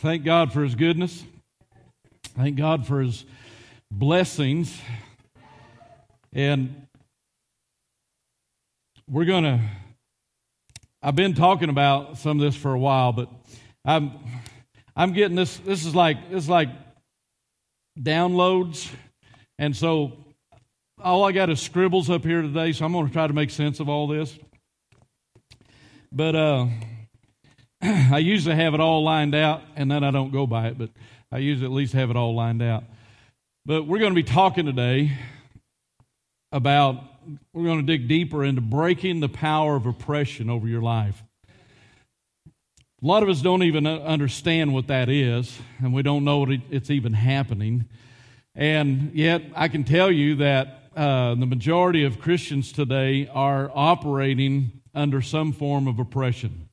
Thank God for His goodness. Thank God for His blessings. And we're going to, I've been talking about some of this for a while, but I'm, I'm getting this, this is like, is like downloads. And so all I got is scribbles up here today, so I'm going to try to make sense of all this. But, uh, I usually have it all lined out, and then I don't go by it, but I usually at least have it all lined out. But we're going to be talking today about, we're going to dig deeper into breaking the power of oppression over your life. A lot of us don't even understand what that is, and we don't know what it's even happening. And yet, I can tell you that uh, the majority of Christians today are operating under some form of oppression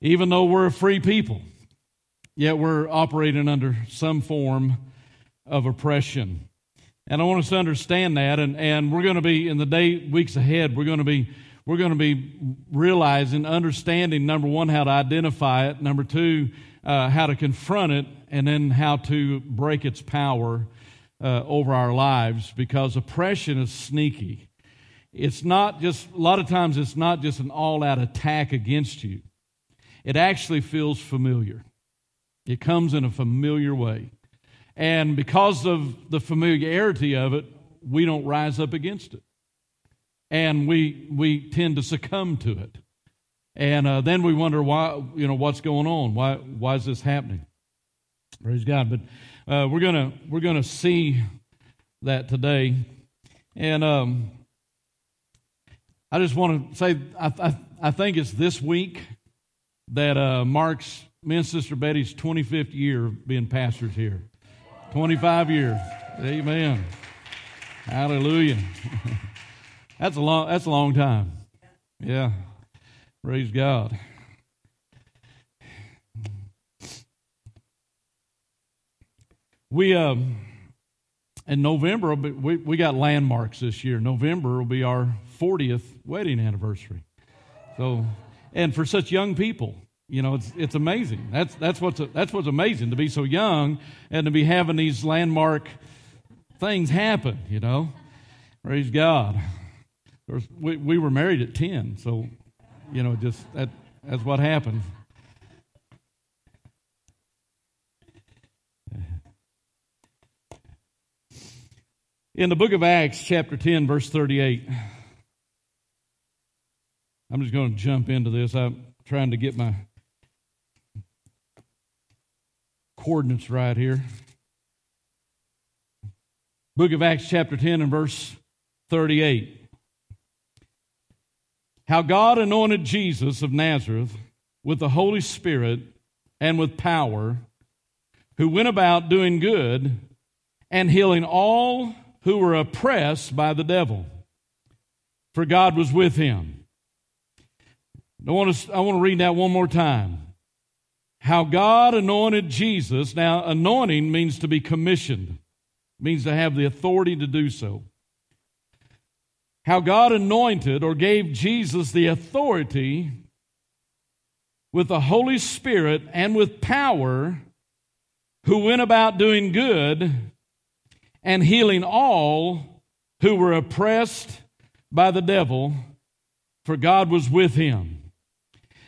even though we're a free people, yet we're operating under some form of oppression. And I want us to understand that, and, and we're going to be in the day weeks ahead. We're going to be we're going to be realizing, understanding number one how to identify it, number two uh, how to confront it, and then how to break its power uh, over our lives. Because oppression is sneaky. It's not just a lot of times. It's not just an all-out attack against you it actually feels familiar. It comes in a familiar way. And because of the familiarity of it, we don't rise up against it. And we, we tend to succumb to it. And uh, then we wonder why, you know, what's going on? Why, why is this happening? Praise God. But uh, we're going to we're gonna see that today. And um, I just want to say, I, I, I think it's this week that uh, marks me and Sister Betty's 25th year being pastors here. 25 years. Amen. Hallelujah. that's a long that's a long time. Yeah. Praise God. We um in November we we got landmarks this year. November will be our 40th wedding anniversary. So and for such young people, you know, it's, it's amazing. That's, that's, what's, that's what's amazing to be so young and to be having these landmark things happen, you know. Praise God. We, we were married at 10, so, you know, just that, that's what happened. In the book of Acts, chapter 10, verse 38. I'm just going to jump into this. I'm trying to get my coordinates right here. Book of Acts, chapter 10, and verse 38. How God anointed Jesus of Nazareth with the Holy Spirit and with power, who went about doing good and healing all who were oppressed by the devil, for God was with him. I want to, I want to read that one more time. How God anointed Jesus. Now, anointing means to be commissioned, means to have the authority to do so. How God anointed or gave Jesus the authority with the Holy Spirit and with power, who went about doing good and healing all who were oppressed by the devil, for God was with him.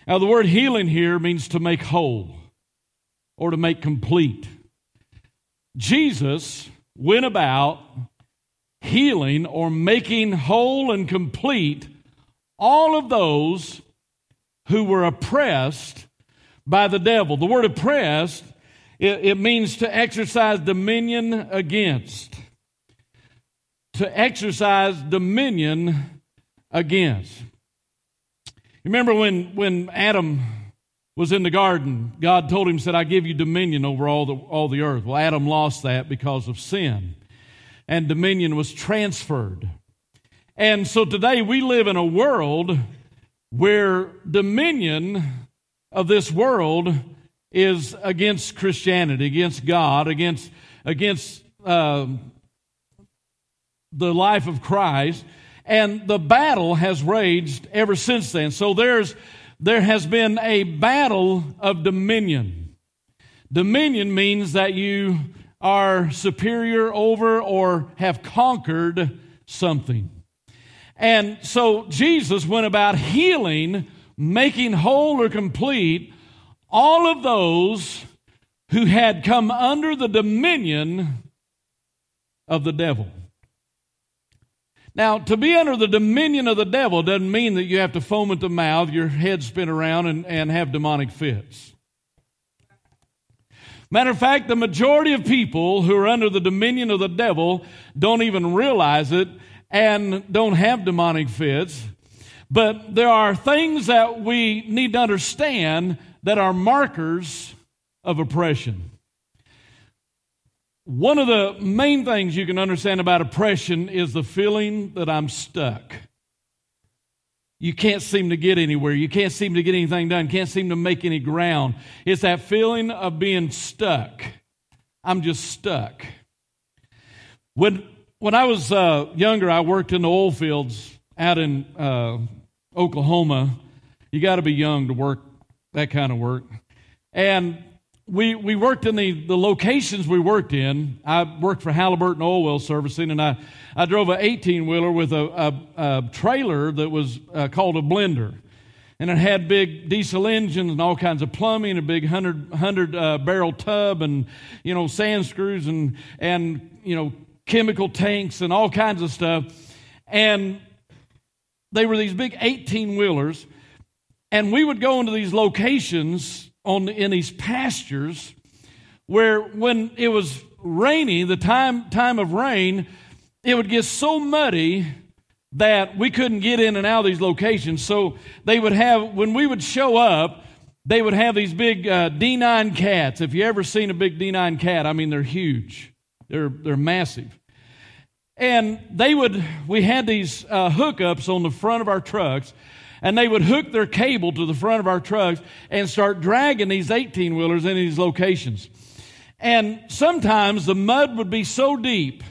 Now, the word healing here means to make whole or to make complete. Jesus went about healing or making whole and complete all of those who were oppressed by the devil. The word oppressed, it, it means to exercise dominion against. To exercise dominion against. Remember when, when Adam was in the garden, God told him, said, I give you dominion over all the, all the earth. Well, Adam lost that because of sin, and dominion was transferred. And so today we live in a world where dominion of this world is against Christianity, against God, against, against uh, the life of Christ. And the battle has raged ever since then. So there's, there has been a battle of dominion. Dominion means that you are superior over or have conquered something. And so Jesus went about healing, making whole or complete all of those who had come under the dominion of the devil. Now, to be under the dominion of the devil doesn't mean that you have to foam at the mouth, your head spin around, and, and have demonic fits. Matter of fact, the majority of people who are under the dominion of the devil don't even realize it and don't have demonic fits. But there are things that we need to understand that are markers of oppression. One of the main things you can understand about oppression is the feeling that I'm stuck. You can't seem to get anywhere. You can't seem to get anything done. Can't seem to make any ground. It's that feeling of being stuck. I'm just stuck. When when I was uh, younger, I worked in the oil fields out in uh, Oklahoma. You got to be young to work that kind of work. And we, we worked in the, the locations we worked in. I worked for Halliburton Oil Well Servicing, and I, I drove an 18 wheeler with a, a, a, trailer that was uh, called a blender. And it had big diesel engines and all kinds of plumbing, a big 100, 100 uh, barrel tub, and, you know, sand screws and, and, you know, chemical tanks and all kinds of stuff. And they were these big 18 wheelers. And we would go into these locations on, in these pastures where when it was rainy, the time, time of rain, it would get so muddy that we couldn't get in and out of these locations. So they would have, when we would show up, they would have these big uh, D9 cats. If you ever seen a big D9 cat, I mean, they're huge. They're, they're massive. And they would, we had these uh, hookups on the front of our trucks, and they would hook their cable to the front of our trucks and start dragging these 18 wheelers in these locations. And sometimes the mud would be so deep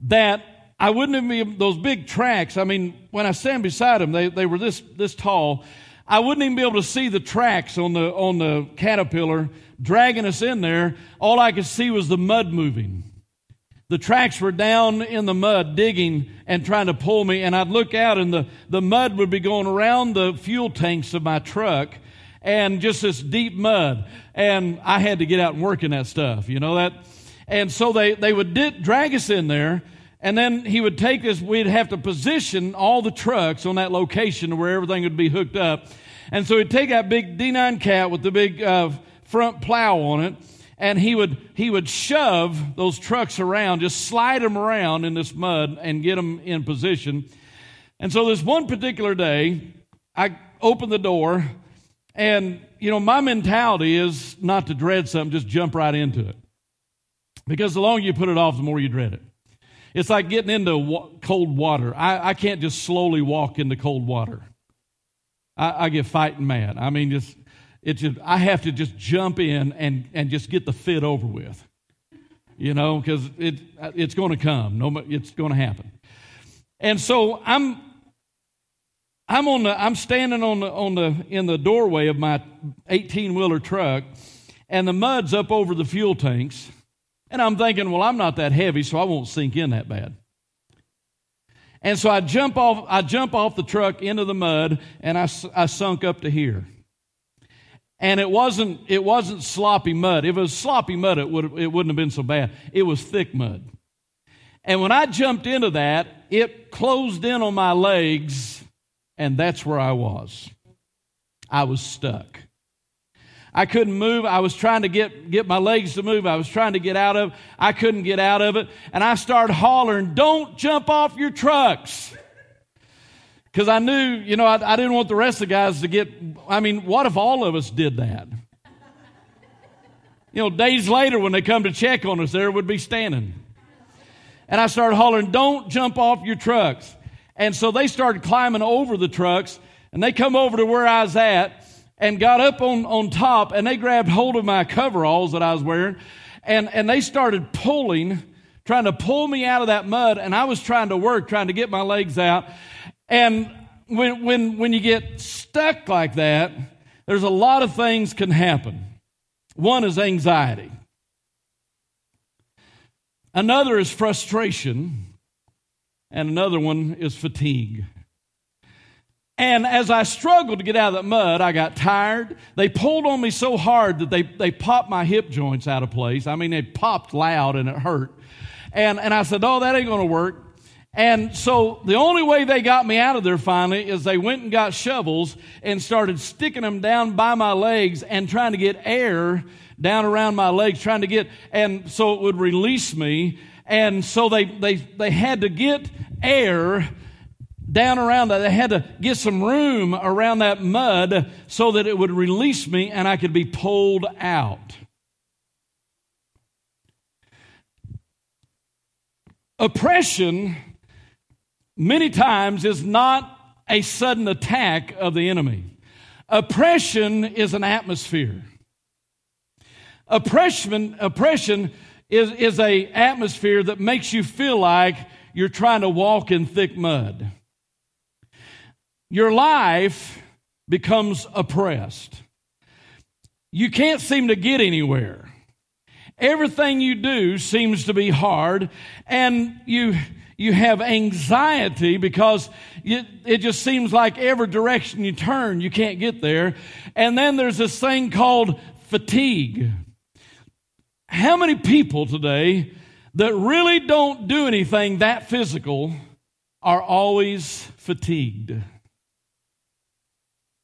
that I wouldn't even be those big tracks. I mean, when I stand beside them, they, they were this, this tall. I wouldn't even be able to see the tracks on the, on the caterpillar dragging us in there. All I could see was the mud moving. The tracks were down in the mud digging and trying to pull me, and I'd look out and the, the mud would be going around the fuel tanks of my truck and just this deep mud. And I had to get out and work in that stuff, you know that? And so they, they would di- drag us in there, and then he would take us, we'd have to position all the trucks on that location where everything would be hooked up. And so he'd take that big D9 cat with the big uh, front plow on it, and he would he would shove those trucks around, just slide them around in this mud and get them in position. And so this one particular day, I opened the door, and you know my mentality is not to dread something, just jump right into it, because the longer you put it off, the more you dread it. It's like getting into cold water. I, I can't just slowly walk into cold water. I, I get fighting mad. I mean, just it just, I have to just jump in and, and just get the fit over with, you know, because it, it's going to come. No, it's going to happen. And so I'm, I'm on the, I'm standing on the, on the, in the doorway of my 18 wheeler truck and the mud's up over the fuel tanks. And I'm thinking, well, I'm not that heavy, so I won't sink in that bad. And so I jump off, I jump off the truck into the mud and I, I sunk up to here. And it wasn't, it wasn't sloppy mud. If it was sloppy mud, it, would, it wouldn't have been so bad. It was thick mud. And when I jumped into that, it closed in on my legs, and that's where I was. I was stuck. I couldn't move. I was trying to get, get my legs to move. I was trying to get out of. I couldn't get out of it. And I started hollering, Don't jump off your trucks. Because I knew, you know, I, I, didn't want the rest of the guys to get. I mean, what if all of us did that? You know, days later when they come to check on us, there would be standing. And I started hollering, don't jump off your trucks. And so they started climbing over the trucks and they come over to where I was at and got up on, on top and they grabbed hold of my coveralls that I was wearing and, and they started pulling, trying to pull me out of that mud. And I was trying to work, trying to get my legs out. And when, when, when you get stuck like that, there's a lot of things can happen. One is anxiety. Another is frustration. And another one is fatigue. And as I struggled to get out of that mud, I got tired. They pulled on me so hard that they, they popped my hip joints out of place. I mean, they popped loud and it hurt. And, and I said, Oh, that ain't going to work. And so the only way they got me out of there finally is they went and got shovels and started sticking them down by my legs and trying to get air down around my legs, trying to get, and so it would release me. And so they, they, they had to get air down around that. They had to get some room around that mud so that it would release me and I could be pulled out. Oppression, many times, is not a sudden attack of the enemy. Oppression is an atmosphere. Oppression, oppression is, is a atmosphere that makes you feel like you're trying to walk in thick mud your life becomes oppressed. You can't seem to get anywhere. Everything you do seems to be hard, and you you have anxiety because you, it just seems like every direction you turn, you can't get there. And then there's this thing called fatigue. How many people today that really don't do anything that physical are always fatigued?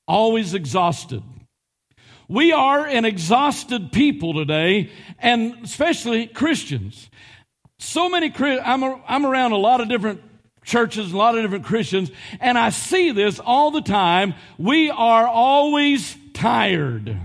always exhausted. We are an exhausted people today, and especially Christians. So many, I'm, I'm around a lot of different churches, a lot of different Christians, and I see this all the time. We are always tired.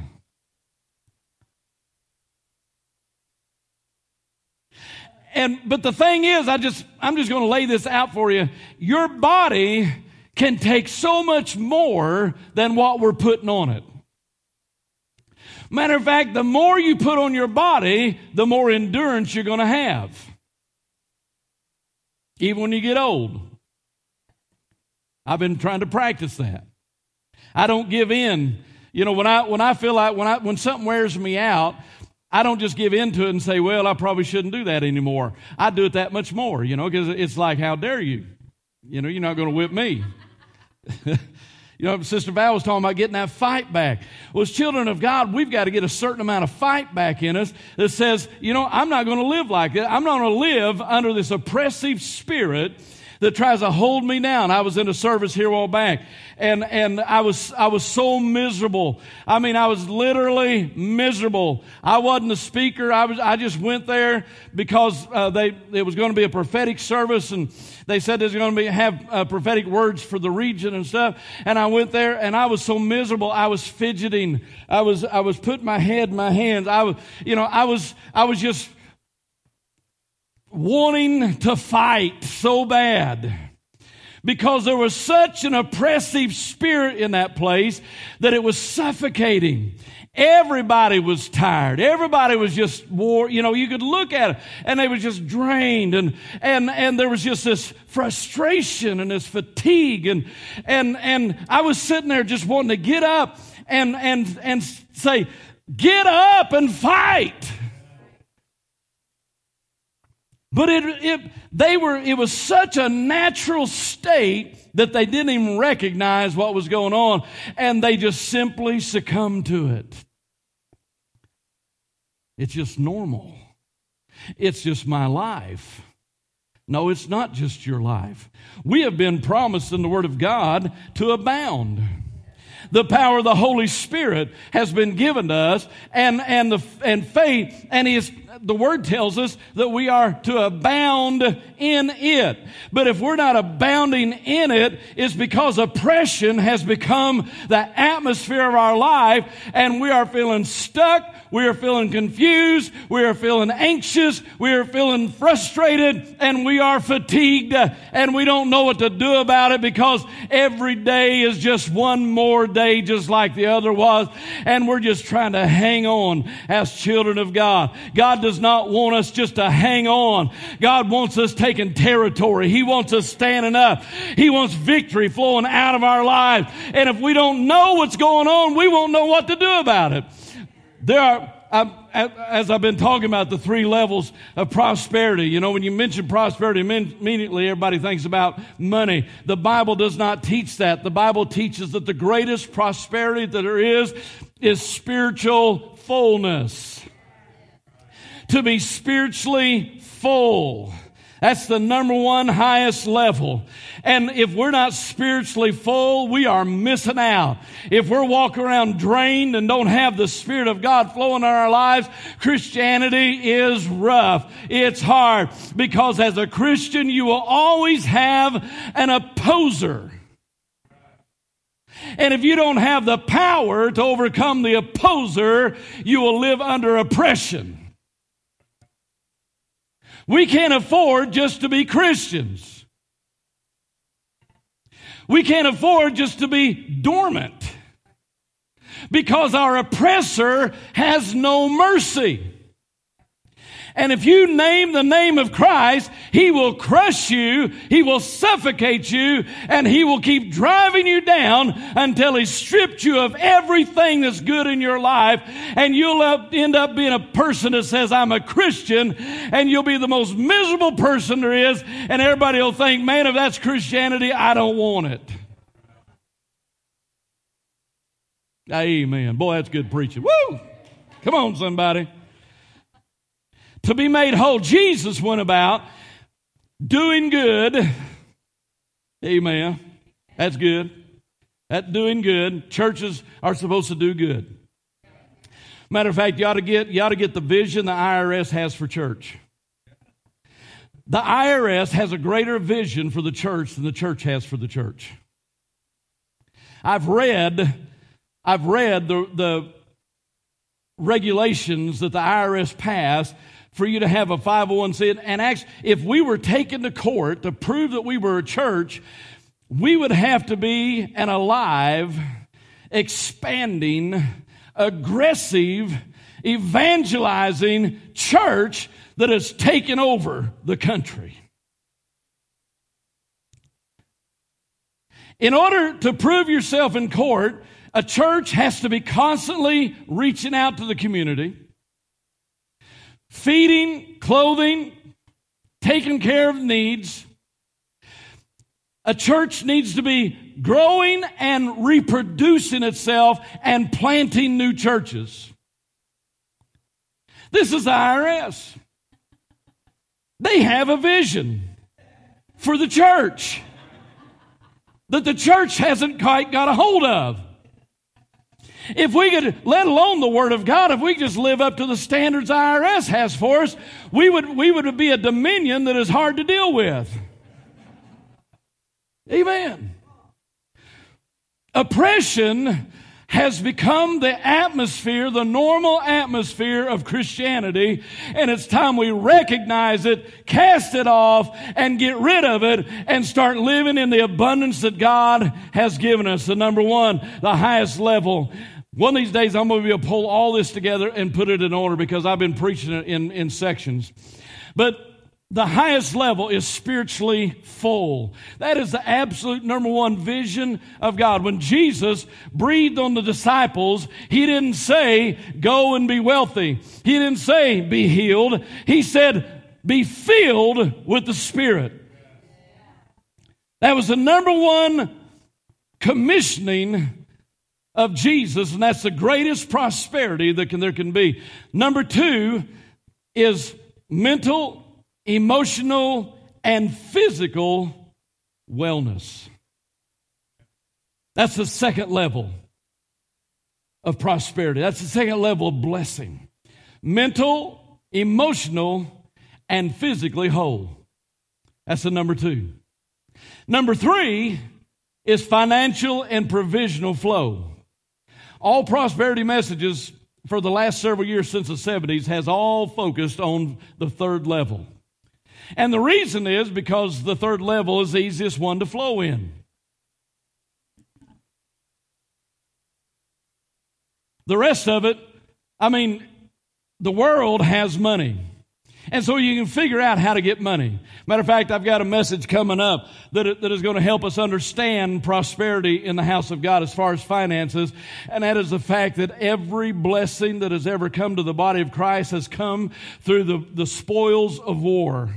And, but the thing is, I just, I'm just going to lay this out for you. Your body can take so much more than what we're putting on it. Matter of fact, the more you put on your body, the more endurance you're going to have. Even when you get old. I've been trying to practice that. I don't give in. You know, when I when I feel like when I when something wears me out, I don't just give in to it and say, "Well, I probably shouldn't do that anymore." I do it that much more, you know, because it's like, "How dare you?" You know, you're not going to whip me. you know, Sister Val was talking about getting that fight back. Well, as children of God, we've got to get a certain amount of fight back in us that says, you know, I'm not going to live like that. I'm not going to live under this oppressive spirit that tries to hold me down. I was in a service here a while back and, and I was, I was so miserable. I mean, I was literally miserable. I wasn't a speaker. I was, I just went there because uh, they, it was going to be a prophetic service and they said there's going to be, have uh, prophetic words for the region and stuff. And I went there and I was so miserable. I was fidgeting. I was, I was putting my head in my hands. I was, you know, I was, I was just, wanting to fight so bad because there was such an oppressive spirit in that place that it was suffocating. Everybody was tired. Everybody was just wore, you know, you could look at it and they were just drained and, and, and there was just this frustration and this fatigue and, and, and I was sitting there just wanting to get up and, and, and say, get up and fight. But it, it, they were, it was such a natural state that they didn't even recognize what was going on and they just simply succumbed to it. It's just normal. It's just my life. No, it's not just your life. We have been promised in the Word of God to abound the power of the Holy Spirit has been given to us and, and the, and faith. And he is, the word tells us that we are to abound in it. But if we're not abounding in it, it's because oppression has become the atmosphere of our life and we are feeling stuck we are feeling confused. We are feeling anxious. We are feeling frustrated and we are fatigued and we don't know what to do about it because every day is just one more day just like the other was. And we're just trying to hang on as children of God. God does not want us just to hang on. God wants us taking territory. He wants us standing up. He wants victory flowing out of our lives. And if we don't know what's going on, we won't know what to do about it. There are, I, as I've been talking about the three levels of prosperity, you know, when you mention prosperity, immediately everybody thinks about money. The Bible does not teach that. The Bible teaches that the greatest prosperity that there is is spiritual fullness. To be spiritually full. That's the number one highest level. And if we're not spiritually full, we are missing out. If we're walking around drained and don't have the Spirit of God flowing in our lives, Christianity is rough. It's hard because as a Christian, you will always have an opposer. And if you don't have the power to overcome the opposer, you will live under oppression. We can't afford just to be Christians. We can't afford just to be dormant because our oppressor has no mercy. And if you name the name of Christ, He will crush you, He will suffocate you, and He will keep driving you down until He's stripped you of everything that's good in your life. And you'll end up being a person that says, I'm a Christian, and you'll be the most miserable person there is. And everybody will think, man, if that's Christianity, I don't want it. Amen. Boy, that's good preaching. Woo! Come on, somebody to be made whole. Jesus went about doing good. Amen. That's good. That doing good. Churches are supposed to do good. Matter of fact, you ought to get, you ought to get the vision the IRS has for church. The IRS has a greater vision for the church than the church has for the church. I've read, I've read the, the regulations that the IRS passed for you to have a 501c. And actually, if we were taken to court to prove that we were a church, we would have to be an alive, expanding, aggressive, evangelizing church that has taken over the country. In order to prove yourself in court, a church has to be constantly reaching out to the community feeding, clothing, taking care of needs. A church needs to be growing and reproducing itself and planting new churches. This is the IRS. They have a vision for the church that the church hasn't quite got a hold of. If we could, let alone the Word of God, if we just live up to the standards IRS has for us, we would, we would be a dominion that is hard to deal with. Amen. Oppression has become the atmosphere, the normal atmosphere of Christianity, and it's time we recognize it, cast it off, and get rid of it, and start living in the abundance that God has given us. The number one, the highest level. One of these days, I'm going to be able to pull all this together and put it in order because I've been preaching it in, in sections. But the highest level is spiritually full. That is the absolute number one vision of God. When Jesus breathed on the disciples, He didn't say, go and be wealthy. He didn't say, be healed. He said, be filled with the Spirit. That was the number one commissioning of Jesus, and that's the greatest prosperity that can, there can be. Number two is mental emotional, and physical wellness. That's the second level of prosperity. That's the second level of blessing. Mental, emotional, and physically whole. That's the number two. Number three is financial and provisional flow. All prosperity messages for the last several years since the 70s has all focused on the third level. And the reason is because the third level is the easiest one to flow in. The rest of it, I mean, the world has money. And so you can figure out how to get money. Matter of fact, I've got a message coming up that, that is going to help us understand prosperity in the house of God as far as finances. And that is the fact that every blessing that has ever come to the body of Christ has come through the, the spoils of war.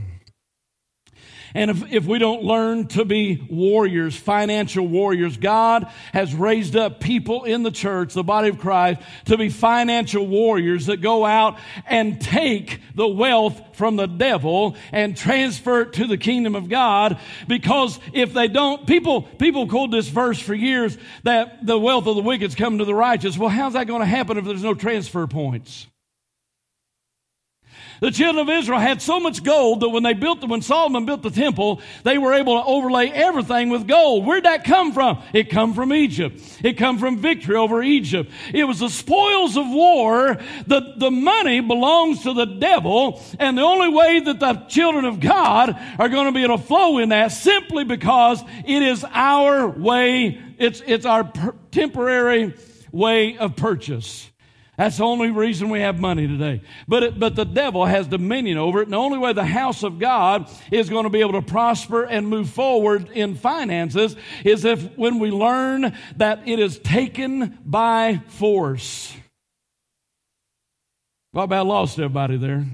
And if, if we don't learn to be warriors, financial warriors, God has raised up people in the church, the body of Christ, to be financial warriors that go out and take the wealth from the devil and transfer it to the kingdom of God. Because if they don't, people, people quote this verse for years that the wealth of the wicked's come to the righteous. Well, how's that going to happen if there's no transfer points? The children of Israel had so much gold that when they built the, when Solomon built the temple, they were able to overlay everything with gold. Where'd that come from? It come from Egypt. It come from victory over Egypt. It was the spoils of war. The, the money belongs to the devil. And the only way that the children of God are going to be able to flow in that simply because it is our way. It's, it's our per- temporary way of purchase. That's the only reason we have money today. But, it, but the devil has dominion over it. And the only way the house of God is going to be able to prosper and move forward in finances is if when we learn that it is taken by force. Well, about lost everybody there.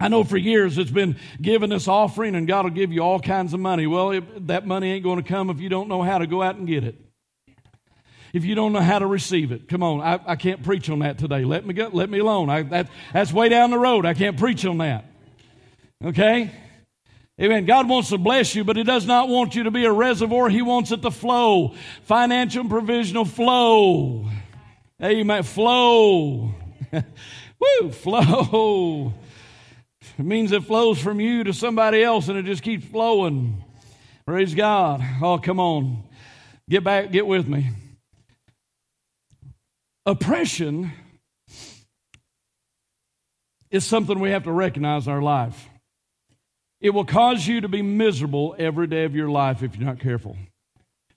I know for years it's been giving this offering and God will give you all kinds of money. Well, it, that money ain't going to come if you don't know how to go out and get it if you don't know how to receive it. Come on, I, I can't preach on that today. Let me go, let me alone. I, that, that's way down the road. I can't preach on that. Okay? Amen. God wants to bless you, but He does not want you to be a reservoir. He wants it to flow. Financial and provisional flow. Amen. Flow. Woo, flow. It means it flows from you to somebody else and it just keeps flowing. Praise God. Oh, come on. Get back, get with me. Oppression is something we have to recognize in our life. It will cause you to be miserable every day of your life if you're not careful.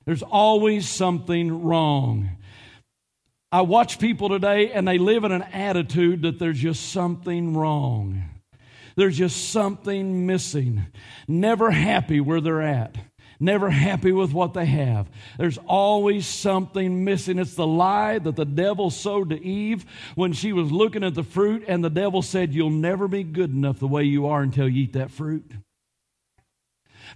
There's always something wrong. I watch people today and they live in an attitude that there's just something wrong. There's just something missing. Never happy where they're at never happy with what they have. There's always something missing. It's the lie that the devil sowed to Eve when she was looking at the fruit, and the devil said, You'll never be good enough the way you are until you eat that fruit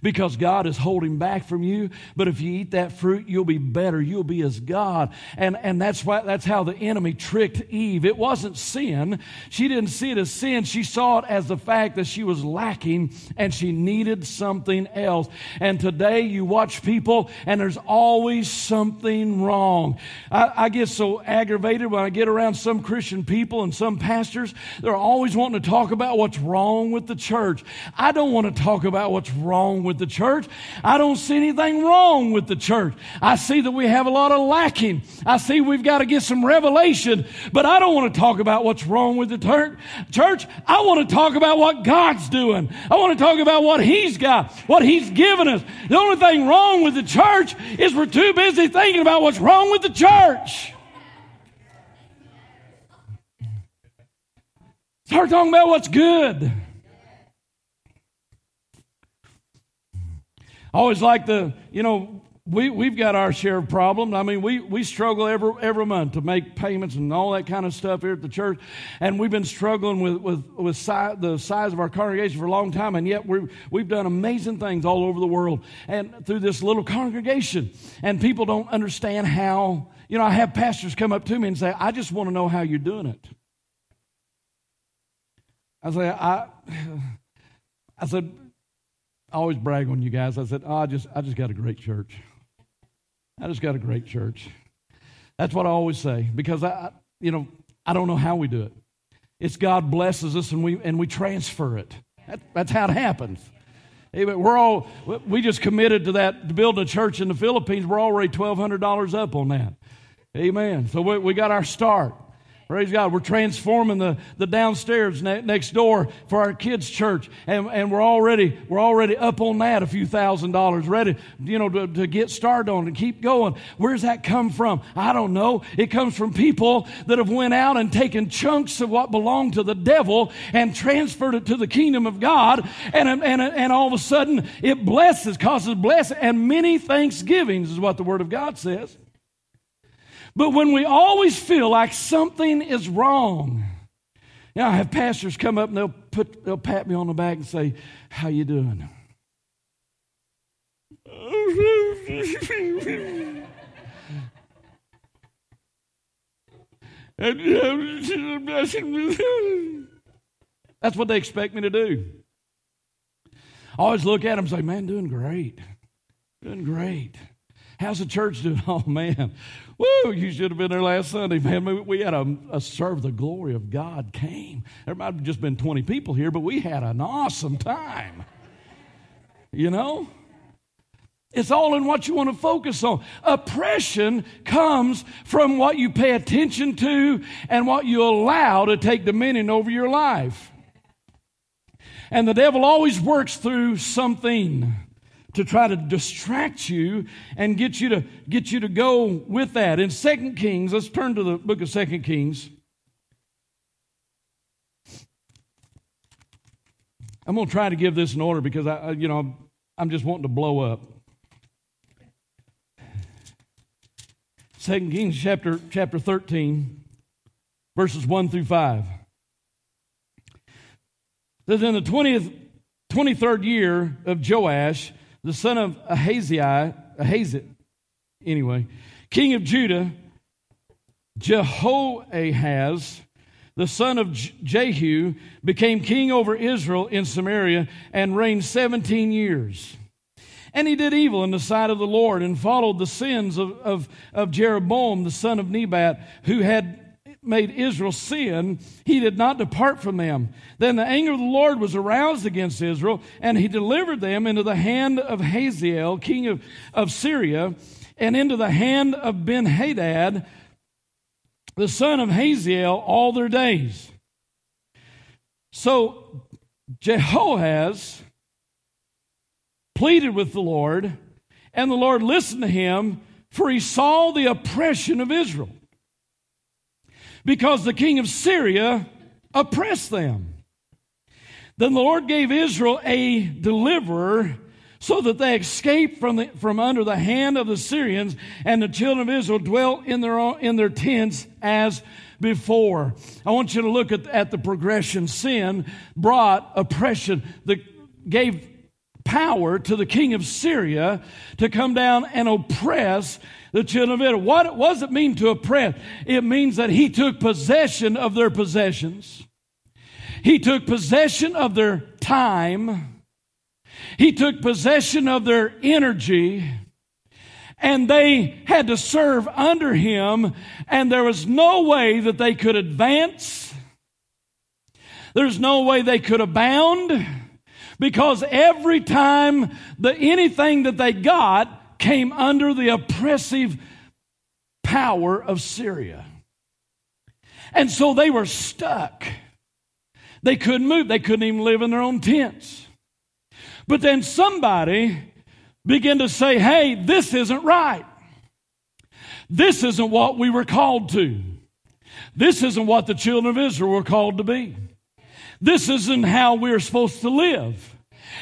because God is holding back from you. But if you eat that fruit, you'll be better. You'll be as God. And, and that's why, that's how the enemy tricked Eve. It wasn't sin. She didn't see it as sin. She saw it as the fact that she was lacking and she needed something else. And today you watch people and there's always something wrong. I, I get so aggravated when I get around some Christian people and some pastors. They're always wanting to talk about what's wrong with the church. I don't want to talk about what's wrong with the church. I don't see anything wrong with the church. I see that we have a lot of lacking. I see we've got to get some revelation, but I don't want to talk about what's wrong with the ter- church. I want to talk about what God's doing. I want to talk about what He's got, what He's given us. The only thing wrong with the church is we're too busy thinking about what's wrong with the church. Start talking about what's good. I always like the, you know, we, we've got our share of problems. I mean, we, we struggle every, every month to make payments and all that kind of stuff here at the church. And we've been struggling with, with, with si- the size of our congregation for a long time. And yet we we've done amazing things all over the world and through this little congregation. And people don't understand how, you know, I have pastors come up to me and say, I just want to know how you're doing it. I say, I, I said, I always brag on you guys. I said, oh, I just, I just got a great church. I just got a great church. That's what I always say because I, you know, I don't know how we do it. It's God blesses us and we and we transfer it. That, that's how it happens. Amen. We're all we just committed to that to build a church in the Philippines. We're already twelve hundred dollars up on that. Amen. So we, we got our start. Praise God. We're transforming the, the downstairs ne- next door for our kids' church. And, and we're already, we're already up on that a few thousand dollars, ready, you know, to, to get started on and keep going. Where's that come from? I don't know. It comes from people that have went out and taken chunks of what belonged to the devil and transferred it to the kingdom of God. And, and, and all of a sudden it blesses, causes blessing and many thanksgivings is what the word of God says. But when we always feel like something is wrong, you know, I have pastors come up and they'll put they'll pat me on the back and say, How you doing? That's what they expect me to do. I always look at them and say, Man, doing great. Doing great. How's the church doing? Oh, man. Woo, you should have been there last Sunday, man. We had a, a serve the glory of God came. There might have just been 20 people here, but we had an awesome time. You know? It's all in what you want to focus on. Oppression comes from what you pay attention to and what you allow to take dominion over your life. And the devil always works through something to try to distract you and get you to get you to go with that. In Second Kings, let's turn to the book of Second Kings. I'm going to try to give this in order because I, you know, I'm just wanting to blow up. Second Kings chapter chapter 13, verses 1 through 5. Says in the 20th, 23rd year of Joash, the son of Ahaziah, Ahazit, anyway, king of Judah, Jehoahaz, the son of Jehu, became king over Israel in Samaria and reigned 17 years. And he did evil in the sight of the Lord and followed the sins of, of, of Jeroboam, the son of Nebat, who had made Israel sin, he did not depart from them. Then the anger of the Lord was aroused against Israel, and he delivered them into the hand of Hazael, king of, of Syria, and into the hand of Ben Hadad, the son of Hazael, all their days. So Jehoahaz pleaded with the Lord, and the Lord listened to him, for he saw the oppression of Israel because the king of Syria oppressed them. Then the Lord gave Israel a deliverer so that they escaped from, the, from under the hand of the Syrians, and the children of Israel dwelt in their, own, in their tents as before. I want you to look at, at the progression. Sin brought oppression that gave power to the king of Syria to come down and oppress the children of Israel. What, what does it mean to oppress? It means that he took possession of their possessions. He took possession of their time. He took possession of their energy. And they had to serve under him, and there was no way that they could advance. There's no way they could abound because every time the anything that they got came under the oppressive power of Syria. And so they were stuck. They couldn't move. They couldn't even live in their own tents. But then somebody began to say, hey, this isn't right. This isn't what we were called to. This isn't what the children of Israel were called to be. This isn't how we're supposed to live.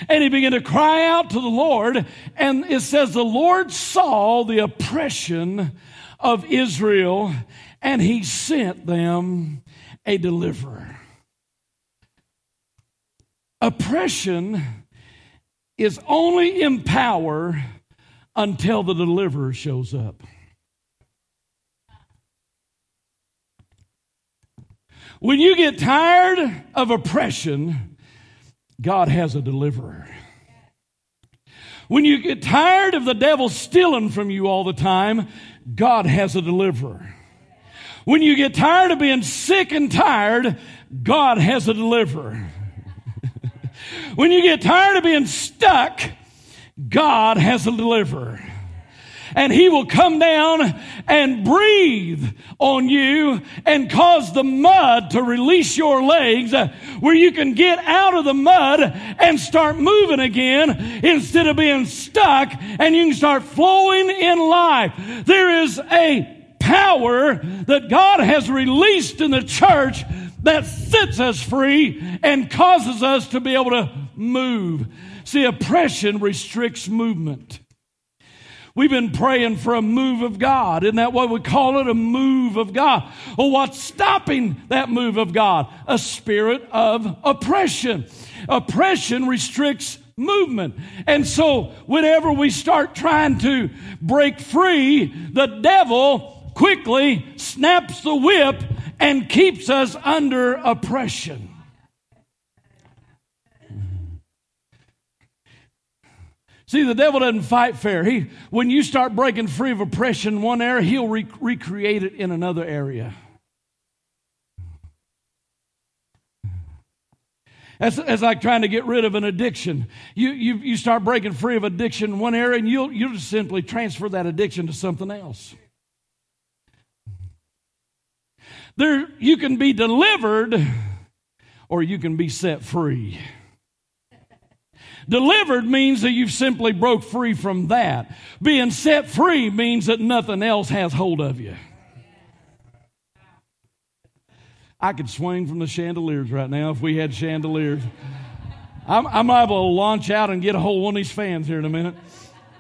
And he began to cry out to the Lord. And it says, the Lord saw the oppression of Israel and he sent them a deliverer. Oppression is only in power until the deliverer shows up. When you get tired of oppression, God has a deliverer. When you get tired of the devil stealing from you all the time, God has a deliverer. When you get tired of being sick and tired, God has a deliverer. when you get tired of being stuck, God has a deliverer. And he will come down and breathe on you and cause the mud to release your legs uh, where you can get out of the mud and start moving again instead of being stuck and you can start flowing in life. There is a power that God has released in the church that sets us free and causes us to be able to move. See, oppression restricts movement. We've been praying for a move of God. Isn't that what we call it? A move of God. Well, what's stopping that move of God? A spirit of oppression. Oppression restricts movement. And so, whenever we start trying to break free, the devil quickly snaps the whip and keeps us under oppression. See, the devil doesn't fight fair. He, when you start breaking free of oppression in one area, he'll re- recreate it in another area. That's, that's like trying to get rid of an addiction. You, you, you start breaking free of addiction in one area, and you'll, you'll just simply transfer that addiction to something else. There, you can be delivered or you can be set free. Delivered means that you've simply broke free from that. Being set free means that nothing else has hold of you. I could swing from the chandeliers right now if we had chandeliers. I'm, I'm able to launch out and get a hold of one of these fans here in a minute.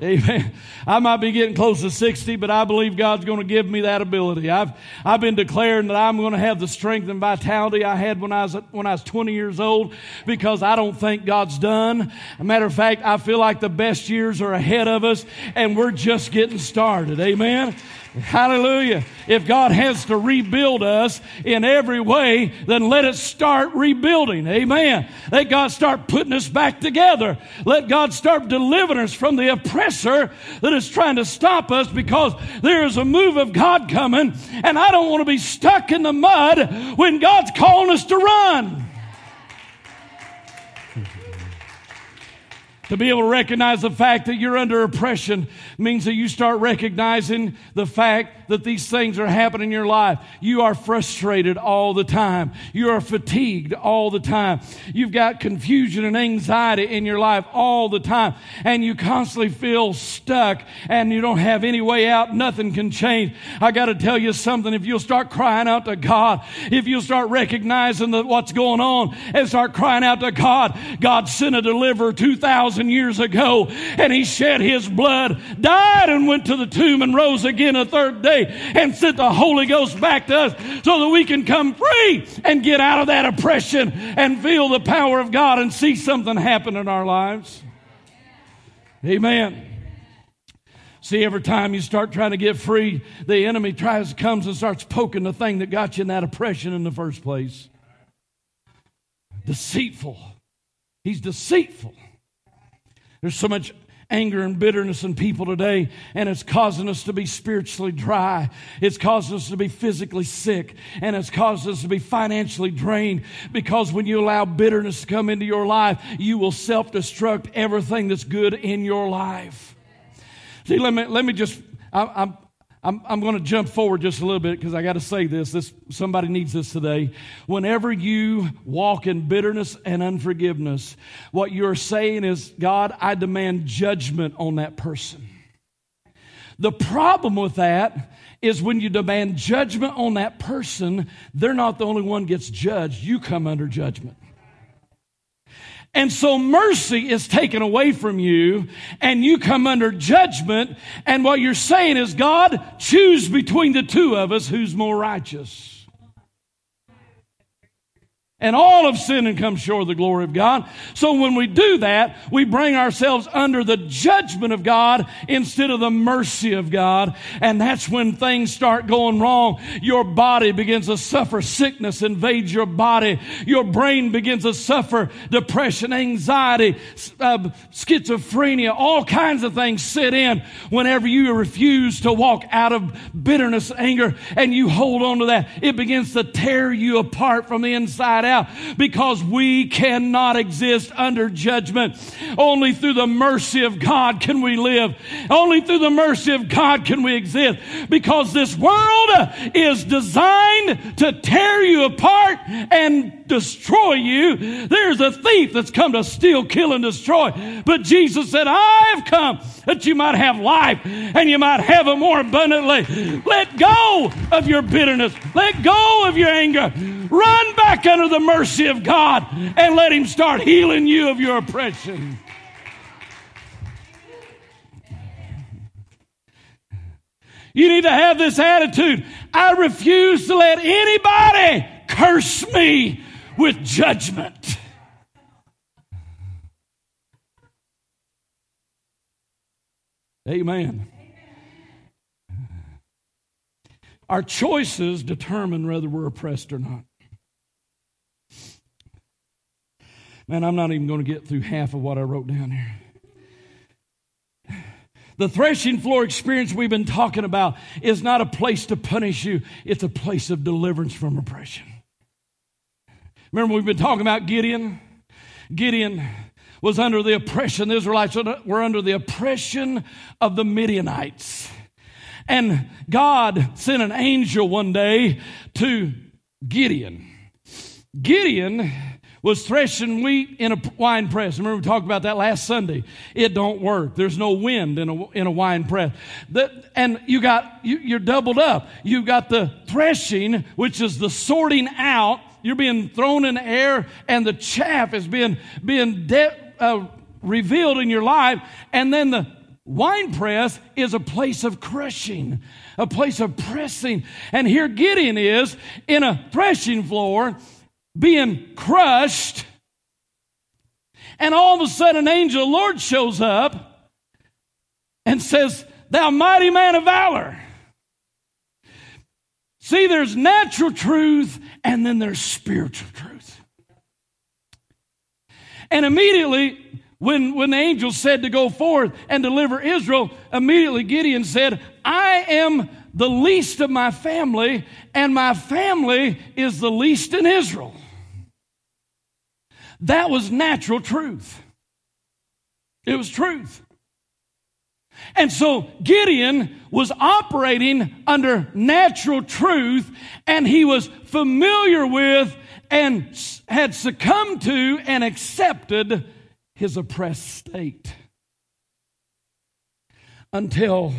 Amen. I might be getting close to 60, but I believe God's going to give me that ability. I've, I've been declaring that I'm going to have the strength and vitality I had when I was, when I was 20 years old because I don't think God's done. A matter of fact, I feel like the best years are ahead of us and we're just getting started. Amen. Hallelujah. If God has to rebuild us in every way, then let it start rebuilding. Amen. Let God start putting us back together. Let God start delivering us from the oppressor that is trying to stop us because there is a move of God coming and I don't want to be stuck in the mud when God's calling us to run. To be able to recognize the fact that you're under oppression means that you start recognizing the fact that these things are happening in your life. You are frustrated all the time. You are fatigued all the time. You've got confusion and anxiety in your life all the time. And you constantly feel stuck and you don't have any way out. Nothing can change. I got to tell you something. If you'll start crying out to God, if you'll start recognizing that what's going on and start crying out to God, God sent a deliverer 2,000 years ago and he shed his blood, died and went to the tomb and rose again a third day and sent the Holy Ghost back to us so that we can come free and get out of that oppression and feel the power of God and see something happen in our lives. Amen. See, every time you start trying to get free, the enemy tries comes and starts poking the thing that got you in that oppression in the first place. Deceitful. He's deceitful. There's so much anger and bitterness in people today, and it's causing us to be spiritually dry. It's causing us to be physically sick, and it's causing us to be financially drained because when you allow bitterness to come into your life, you will self destruct everything that's good in your life. See, let me, let me just, I, I'm, I'm, I'm going to jump forward just a little bit because I got to say this. This somebody needs this today. Whenever you walk in bitterness and unforgiveness, what you're saying is, God, I demand judgment on that person. The problem with that is when you demand judgment on that person, they're not the only one gets judged. You come under judgment. And so mercy is taken away from you and you come under judgment. And what you're saying is, God, choose between the two of us who's more righteous and all of sin and come short of the glory of God. So when we do that, we bring ourselves under the judgment of God instead of the mercy of God. And that's when things start going wrong. Your body begins to suffer sickness invades your body. Your brain begins to suffer depression, anxiety, uh, schizophrenia, all kinds of things sit in whenever you refuse to walk out of bitterness, anger, and you hold on to that. It begins to tear you apart from the inside out because we cannot exist under judgment. Only through the mercy of God can we live. Only through the mercy of God can we exist because this world is designed to tear you apart and destroy you. There's a thief that's come to steal, kill, and destroy. But Jesus said, I have come that you might have life and you might have it more abundantly. Let go of your bitterness. Let go of your anger. Run back under the mercy of God and let Him start healing you of your oppression. You need to have this attitude. I refuse to let anybody curse me with judgment. Amen. Our choices determine whether we're oppressed or not. Man, I'm not even going to get through half of what I wrote down here. The threshing floor experience we've been talking about is not a place to punish you, it's a place of deliverance from oppression. Remember, we've been talking about Gideon? Gideon was under the oppression, the Israelites were under the oppression of the Midianites. And God sent an angel one day to Gideon. Gideon was threshing wheat in a wine press. Remember we talked about that last Sunday. It don't work. There's no wind in a, in a wine press. and you got, you, you're doubled up. You've got the threshing, which is the sorting out. You're being thrown in the air and the chaff is being, being de- uh, revealed in your life. And then the wine press is a place of crushing, a place of pressing. And here Gideon is in a threshing floor being crushed. And all of a sudden, an angel Lord shows up and says, Thou mighty man of valor. See, there's natural truth and then there's spiritual truth. And immediately, when, when the angel said to go forth and deliver Israel, immediately Gideon said, I am the least of my family, and my family is the least in Israel. That was natural truth. It was truth. And so Gideon was operating under natural truth and he was familiar with and had succumbed to and accepted his oppressed state until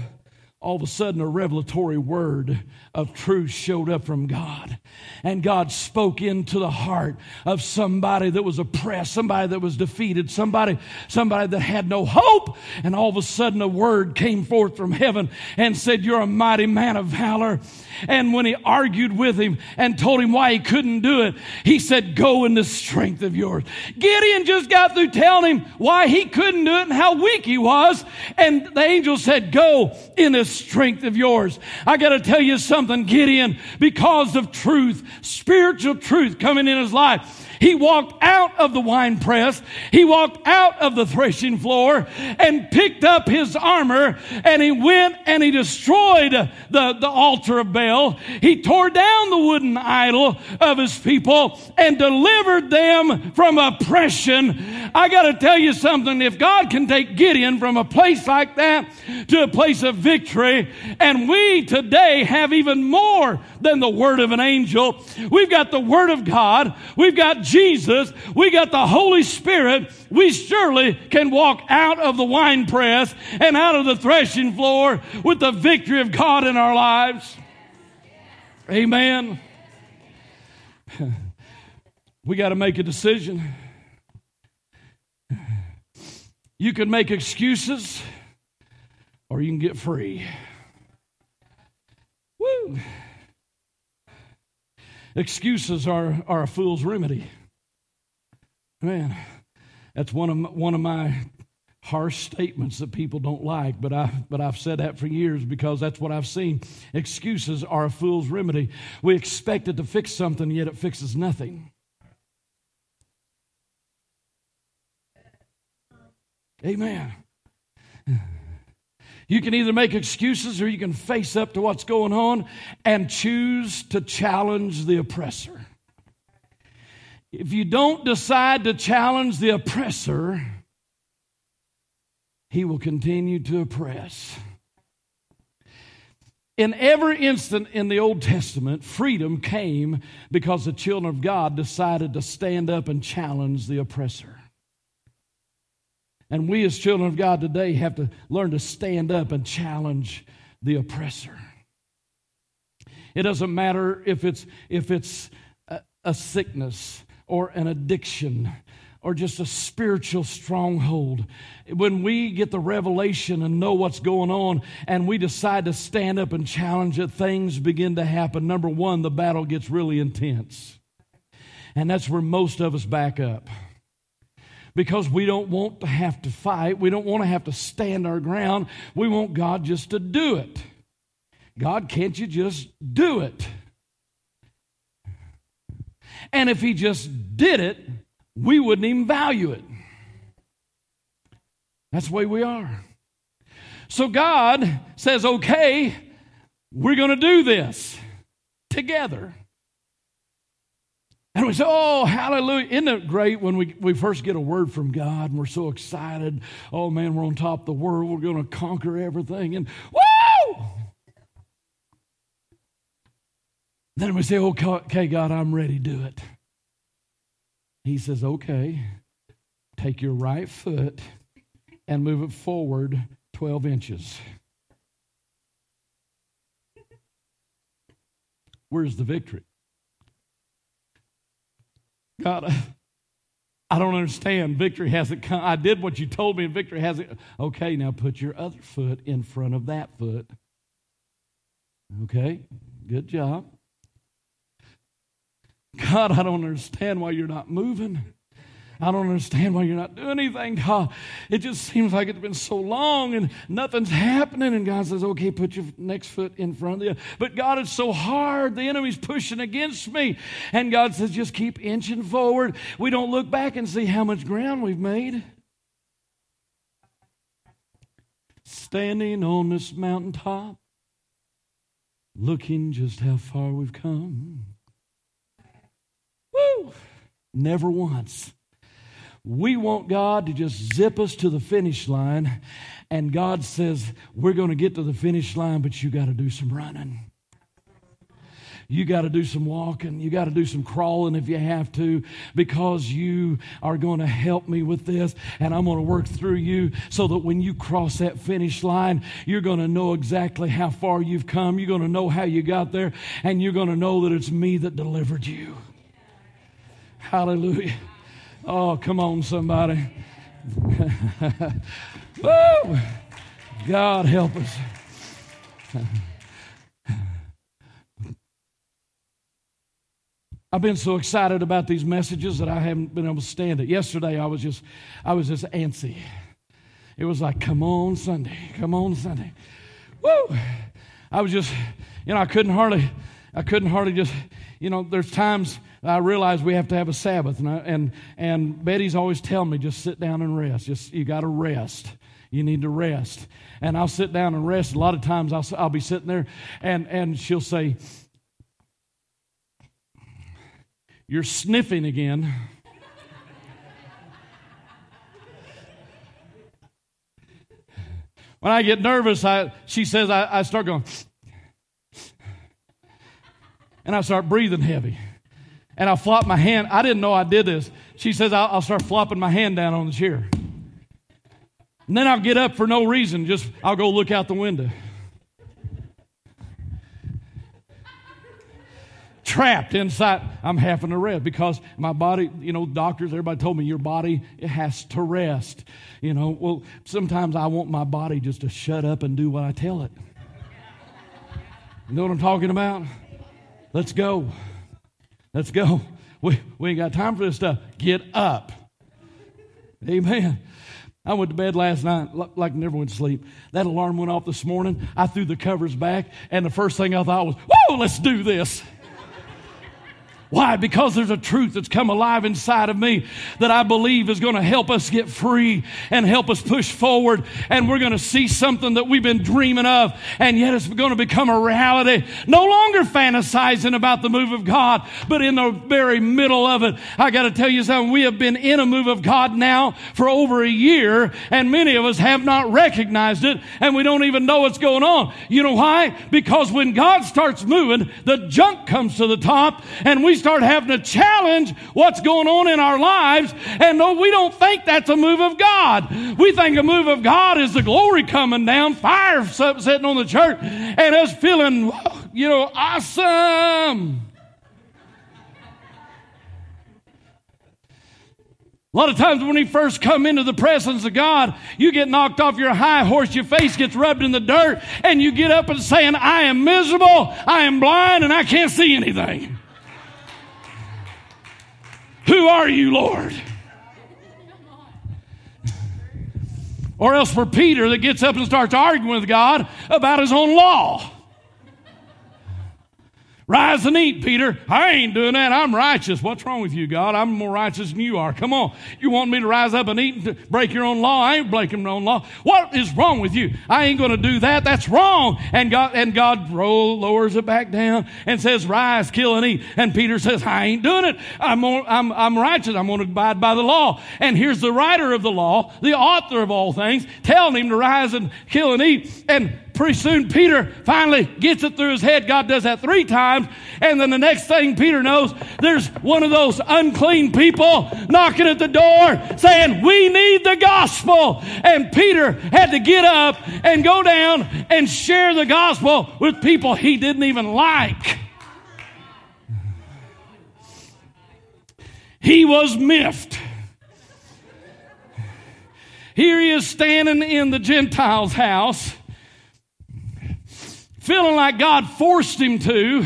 all of a sudden a revelatory word of truth showed up from God. And God spoke into the heart of somebody that was oppressed, somebody that was defeated, somebody, somebody that had no hope. And all of a sudden a word came forth from heaven and said, You're a mighty man of valor. And when he argued with him and told him why he couldn't do it, he said, Go in the strength of yours. Gideon just got through telling him why he couldn't do it and how weak he was. And the angel said, Go in the strength of yours. I got to tell you something, Gideon, because of truth, spiritual truth coming in his life. He walked out of the wine press. He walked out of the threshing floor and picked up his armor and he went and he destroyed the, the altar of Baal. He tore down the wooden idol of his people and delivered them from oppression. I got to tell you something. If God can take Gideon from a place like that to a place of victory, and we today have even more than the word of an angel, we've got the word of God. We've got Jesus, we got the Holy Spirit, we surely can walk out of the wine press and out of the threshing floor with the victory of God in our lives. Amen. We got to make a decision. You can make excuses or you can get free. Woo! Excuses are, are a fool's remedy. Man, that's one of one of my harsh statements that people don't like, but I but I've said that for years because that's what I've seen. Excuses are a fool's remedy. We expect it to fix something, yet it fixes nothing. Amen. You can either make excuses or you can face up to what's going on and choose to challenge the oppressor. If you don't decide to challenge the oppressor, he will continue to oppress. In every instant in the Old Testament, freedom came because the children of God decided to stand up and challenge the oppressor. And we, as children of God today, have to learn to stand up and challenge the oppressor. It doesn't matter if it's, if it's a, a sickness or an addiction or just a spiritual stronghold. When we get the revelation and know what's going on and we decide to stand up and challenge it, things begin to happen. Number one, the battle gets really intense. And that's where most of us back up. Because we don't want to have to fight. We don't want to have to stand our ground. We want God just to do it. God, can't you just do it? And if He just did it, we wouldn't even value it. That's the way we are. So God says, okay, we're going to do this together. And we say, oh, hallelujah. Isn't it great when we, we first get a word from God and we're so excited? Oh, man, we're on top of the world. We're going to conquer everything. And! Then we say, okay, God, I'm ready. Do it. He says, okay, take your right foot and move it forward 12 inches. Where's the victory? God, I don't understand. Victory hasn't come. I did what you told me, and victory hasn't. Okay, now put your other foot in front of that foot. Okay, good job. God, I don't understand why you're not moving. I don't understand why you're not doing anything, God. It just seems like it's been so long and nothing's happening. And God says, okay, put your next foot in front of you. But God, it's so hard. The enemy's pushing against me. And God says, just keep inching forward. We don't look back and see how much ground we've made. Standing on this mountaintop, looking just how far we've come. Never once. We want God to just zip us to the finish line, and God says, We're going to get to the finish line, but you got to do some running. You got to do some walking. You got to do some crawling if you have to, because you are going to help me with this, and I'm going to work through you so that when you cross that finish line, you're going to know exactly how far you've come. You're going to know how you got there, and you're going to know that it's me that delivered you. Hallelujah. Oh, come on, somebody. Woo! God help us. I've been so excited about these messages that I haven't been able to stand it. Yesterday I was just I was just antsy. It was like, come on Sunday, come on Sunday. Woo! I was just, you know, I couldn't hardly, I couldn't hardly just, you know, there's times I realize we have to have a Sabbath. And, I, and, and Betty's always telling me, just sit down and rest. Just, you got to rest. You need to rest. And I'll sit down and rest. A lot of times I'll, I'll be sitting there and, and she'll say, You're sniffing again. when I get nervous, I, she says, I, I start going, and I start breathing heavy and I'll flop my hand. I didn't know I did this. She says, I'll, I'll, start flopping my hand down on the chair. And then I'll get up for no reason, just I'll go look out the window. Trapped inside, I'm having to rest because my body, you know, doctors, everybody told me your body it has to rest. You know, well, sometimes I want my body just to shut up and do what I tell it. You know what I'm talking about? Let's go. Let's go. We, we ain't got time for this stuff. Get up. Amen. I went to bed last night like never went to sleep. That alarm went off this morning. I threw the covers back, and the first thing I thought was, whoa, let's do this. Why? Because there's a truth that's come alive inside of me that I believe is going to help us get free and help us push forward. And we're going to see something that we've been dreaming of, and yet it's going to become a reality. No longer fantasizing about the move of God, but in the very middle of it. I got to tell you something. We have been in a move of God now for over a year, and many of us have not recognized it, and we don't even know what's going on. You know why? Because when God starts moving, the junk comes to the top, and we start having to challenge what's going on in our lives. And no, we don't think that's a move of God. We think a move of God is the glory coming down, fire sitting on the church, and us feeling, you know, awesome. A lot of times when you first come into the presence of God, you get knocked off your high horse, your face gets rubbed in the dirt, and you get up and saying, I am miserable, I am blind, and I can't see anything. Who are you, Lord? Or else for Peter that gets up and starts arguing with God about his own law. Rise and eat, Peter. I ain't doing that. I'm righteous. What's wrong with you, God? I'm more righteous than you are. Come on. You want me to rise up and eat and break your own law? I ain't breaking my own law. What is wrong with you? I ain't going to do that. That's wrong. And God, and God roll, lowers it back down and says, rise, kill and eat. And Peter says, I ain't doing it. I'm, I'm, I'm righteous. I'm going to abide by the law. And here's the writer of the law, the author of all things, telling him to rise and kill and eat. And pretty soon Peter finally gets it through his head. God does that three times. And then the next thing Peter knows, there's one of those unclean people knocking at the door saying, We need the gospel. And Peter had to get up and go down and share the gospel with people he didn't even like. He was miffed. Here he is standing in the Gentiles' house feeling like God forced him to.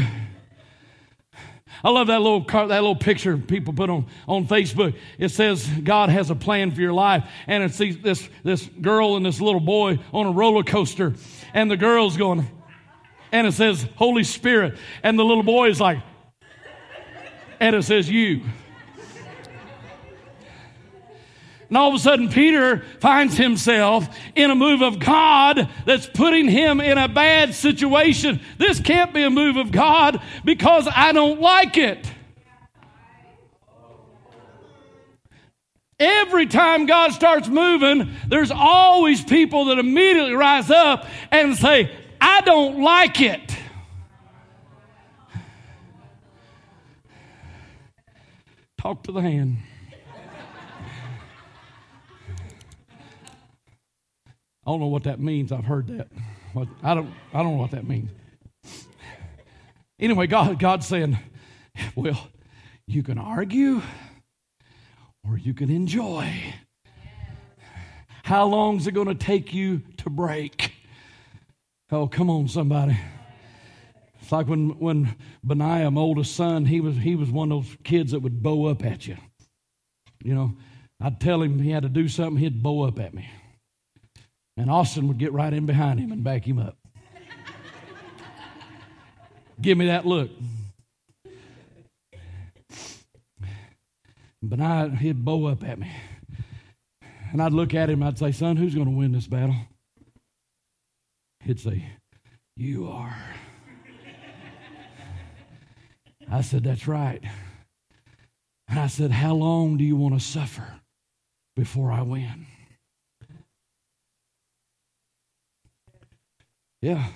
I love that little that little picture people put on, on Facebook. It says God has a plan for your life, and it's these, this this girl and this little boy on a roller coaster, and the girl's going, and it says Holy Spirit, and the little boy is like, and it says you. And all of a sudden, Peter finds himself in a move of God that's putting him in a bad situation. This can't be a move of God because I don't like it. Every time God starts moving, there's always people that immediately rise up and say, I don't like it. Talk to the hand. I don't know what that means. I've heard that. I don't, I don't know what that means. Anyway, God, God's saying, well, you can argue or you can enjoy. How long is it going to take you to break? Oh, come on, somebody. It's like when, when Benaiah, my oldest son, he was, he was one of those kids that would bow up at you. You know, I'd tell him he had to do something, he'd bow up at me. And Austin would get right in behind him and back him up. Give me that look. But I, he'd bow up at me. And I'd look at him, I'd say, Son, who's going to win this battle? He'd say, You are. I said, That's right. And I said, How long do you want to suffer before I win? Yeah.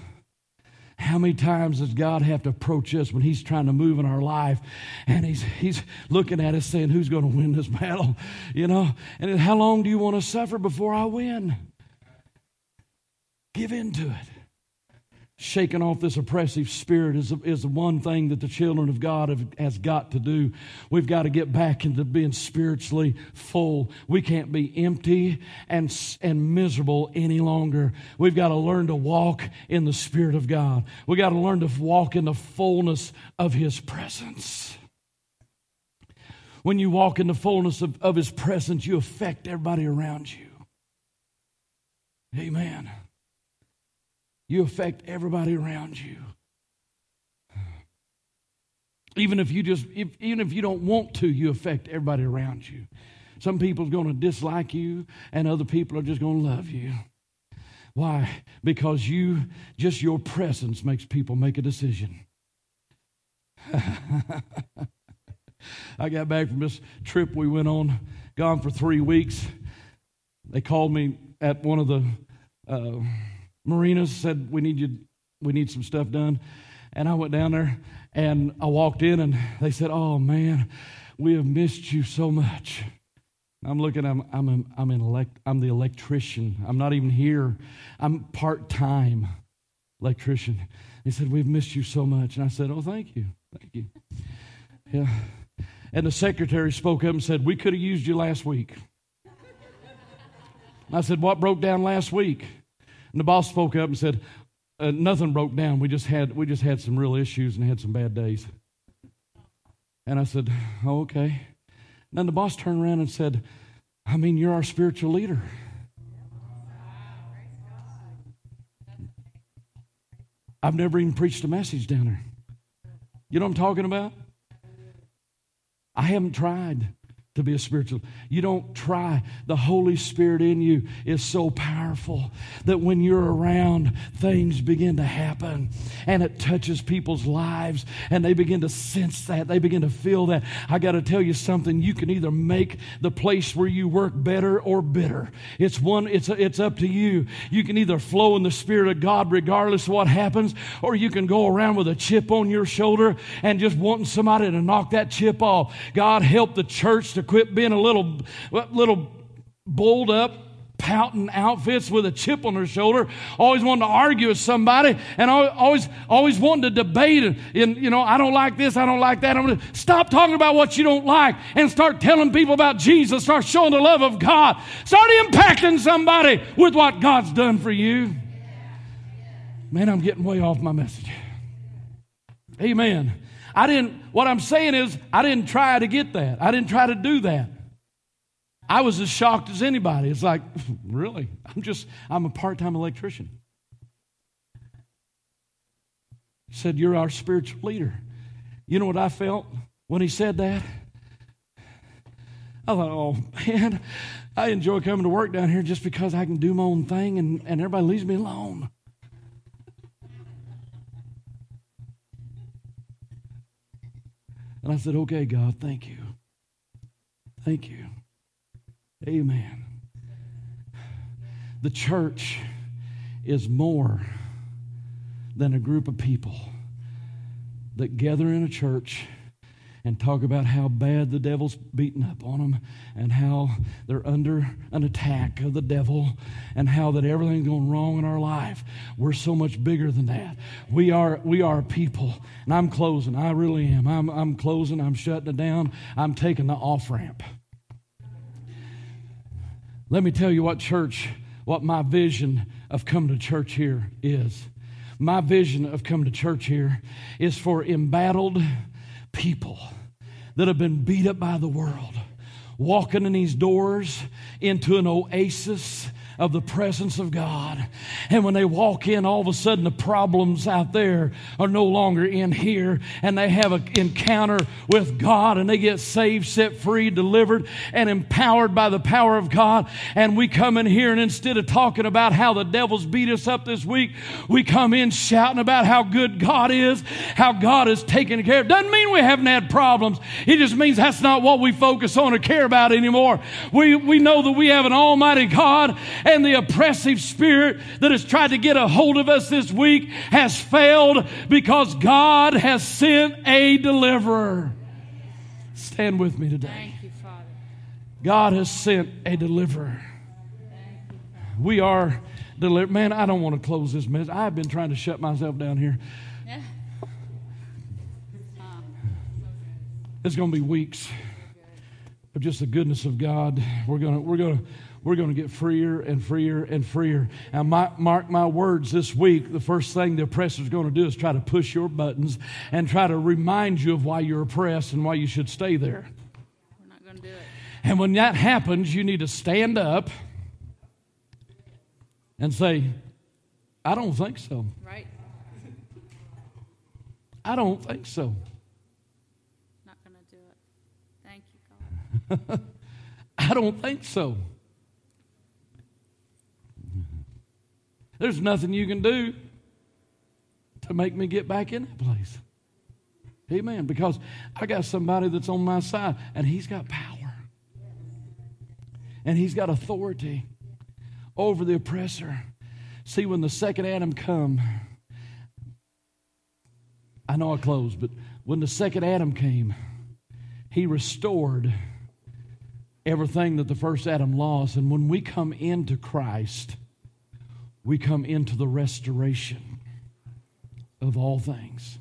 How many times does God have to approach us when He's trying to move in our life and He's, he's looking at us saying, Who's going to win this battle? You know? And how long do you want to suffer before I win? Give in to it shaking off this oppressive spirit is, is the one thing that the children of God have has got to do. We've got to get back into being spiritually full. We can't be empty and, and miserable any longer. We've got to learn to walk in the Spirit of God. We've got to learn to walk in the fullness of His presence. When you walk in the fullness of, of His presence, you affect everybody around you. Amen you affect everybody around you. Even if you just, if, even if you don't want to, you affect everybody around you. Some people's going to dislike you, and other people are just going to love you. Why? Because you, just your presence makes people make a decision. I got back from this trip we went on, gone for three weeks. They called me at one of the uh, marinas, said we need you, we need some stuff done, and I went down there and I walked in and they said, "Oh man, we have missed you so much." I'm looking. I'm I'm I'm an elect. I'm the electrician. I'm not even here. I'm part time electrician. they said, "We've missed you so much," and I said, "Oh, thank you, thank you." Yeah. And the secretary spoke up and said, "We could have used you last week." I said, "What broke down last week?" And the boss spoke up and said, uh, "Nothing broke down. We just had we just had some real issues and had some bad days." And I said, oh, "Okay." then the boss turned around and said, I mean, you're our spiritual leader. I've never even preached a message down there. You know what I'm talking about? I haven't tried to be a spiritual. You don't try. The Holy Spirit in you is so powerful that when you're around, things begin to happen and it touches people's lives and they begin to sense that. They begin to feel that. I got to tell you something. You can either make the place where you work better or bitter. It's one, it's, it's up to you. You can either flow in the Spirit of God regardless of what happens, or you can go around with a chip on your shoulder and just wanting somebody to knock that chip off. God help the church to to quit being a little, little bowled up, pouting outfits with a chip on their shoulder, always wanting to argue with somebody, and always, always wanting to debate. And, you know, I don't like this, I don't like that. I'm to stop talking about what you don't like and start telling people about Jesus. Start showing the love of God. Start impacting somebody with what God's done for you. Man, I'm getting way off my message. Amen. I didn't, what I'm saying is, I didn't try to get that. I didn't try to do that. I was as shocked as anybody. It's like, really? I'm just, I'm a part time electrician. He said, You're our spiritual leader. You know what I felt when he said that? I thought, oh man, I enjoy coming to work down here just because I can do my own thing and, and everybody leaves me alone. And I said, Okay, God, thank you. Thank you. Amen. The church is more than a group of people that gather in a church and talk about how bad the devil's beating up on them and how they're under an attack of the devil and how that everything's going wrong in our life. We're so much bigger than that. We are we are people. And I'm closing. I really am. I'm I'm closing. I'm shutting it down. I'm taking the off ramp. Let me tell you what church, what my vision of coming to church here is. My vision of coming to church here is for embattled people that have been beat up by the world walking in these doors into an oasis of the presence of God. And when they walk in, all of a sudden the problems out there are no longer in here, and they have an encounter with God, and they get saved, set free, delivered, and empowered by the power of God. And we come in here, and instead of talking about how the devil's beat us up this week, we come in shouting about how good God is, how God is taking care of. Doesn't mean we haven't had problems. It just means that's not what we focus on or care about anymore. We, we know that we have an almighty God and the oppressive spirit that has tried to get a hold of us this week has failed because God has sent a deliverer. Stand with me today. You, God has sent a deliverer. We are delivered. Man, I don't want to close this message. I've been trying to shut myself down here. It's going to be weeks of just the goodness of God. We're going to, we're going to, we're going to get freer and freer and freer. And my, mark my words this week, the first thing the oppressor is going to do is try to push your buttons and try to remind you of why you're oppressed and why you should stay there. We're not going to do it. And when that happens, you need to stand up and say, I don't think so. Right. I don't think so. Not going to do it. Thank you, God. I don't think so. There's nothing you can do to make me get back in that place. Amen. Because I got somebody that's on my side, and he's got power. And he's got authority over the oppressor. See, when the second Adam come, I know I closed, but when the second Adam came, he restored everything that the first Adam lost. And when we come into Christ, we come into the restoration of all things.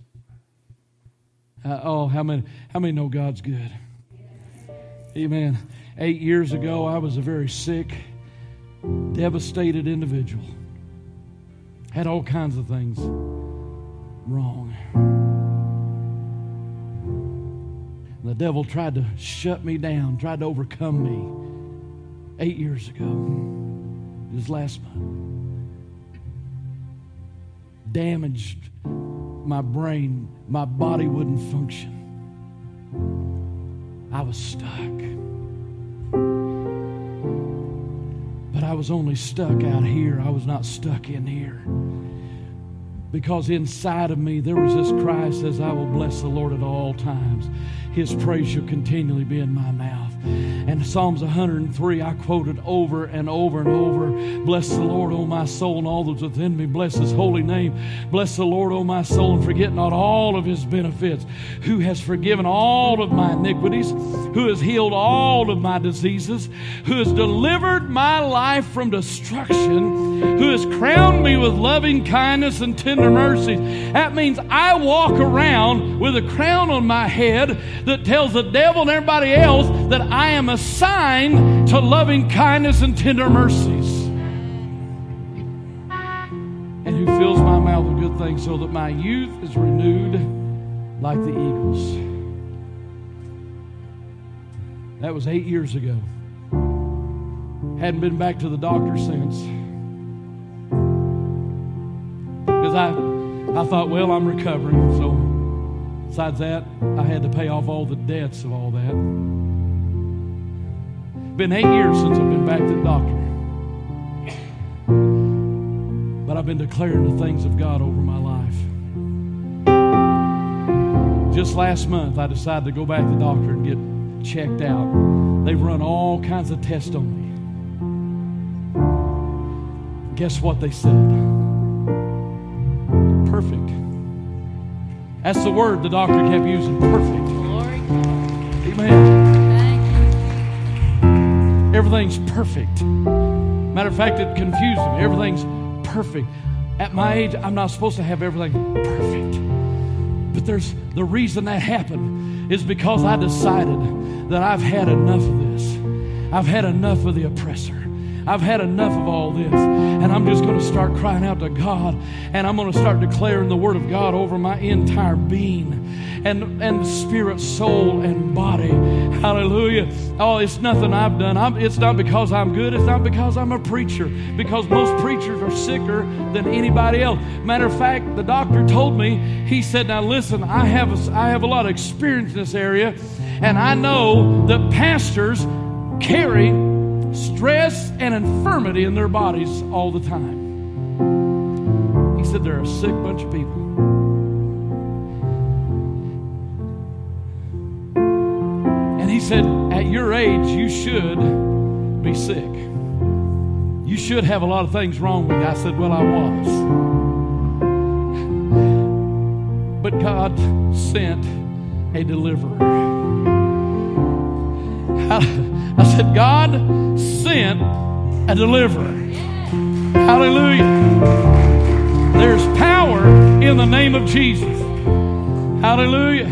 Uh, oh, how many, how many know God's good? Amen. Eight years ago, I was a very sick, devastated individual. Had all kinds of things wrong. The devil tried to shut me down, tried to overcome me eight years ago, just last month. Damaged my brain, my body wouldn't function. I was stuck. But I was only stuck out here, I was not stuck in here because inside of me there was this cry says i will bless the lord at all times his praise shall continually be in my mouth and psalms 103 i quoted over and over and over. Bless the lord o my soul and all that's within me. Bless his holy name. Bless the lord o my soul and forget not all of his benefits who has forgiven all of my iniquities who has healed all of my diseases who has delivered my life from destruction who has crowned me with loving kindness and tender mercies. That means I walk around with a crown on my head that tells the devil and everybody else that I am assigned to loving kindness and tender mercies. And who fills my mouth with good things so that my youth is renewed like the eagles. That was eight years ago. Hadn't been back to the doctor since. Because I, I thought, well, I'm recovering. So, besides that, I had to pay off all the debts of all that. Been eight years since I've been back to the doctor. But I've been declaring the things of God over my life. Just last month, I decided to go back to the doctor and get checked out. They've run all kinds of tests on me. Guess what they said? Perfect. That's the word the doctor kept using perfect. Amen. Everything's perfect. Matter of fact, it confused me. Everything's perfect. At my age, I'm not supposed to have everything perfect. But there's the reason that happened is because I decided that I've had enough of this. I've had enough of the oppressor. I've had enough of all this. And I'm just going to start crying out to God. And I'm going to start declaring the Word of God over my entire being and, and spirit, soul, and body. Hallelujah. Oh, it's nothing I've done. I'm, it's not because I'm good. It's not because I'm a preacher. Because most preachers are sicker than anybody else. Matter of fact, the doctor told me, he said, Now listen, I have a, I have a lot of experience in this area. And I know that pastors carry stress and infirmity in their bodies all the time. He said they're a sick bunch of people. And he said, at your age, you should be sick. You should have a lot of things wrong with you. I said, well, I was. But God sent a deliverer. said, God sent a deliverer. Hallelujah. There's power in the name of Jesus. Hallelujah.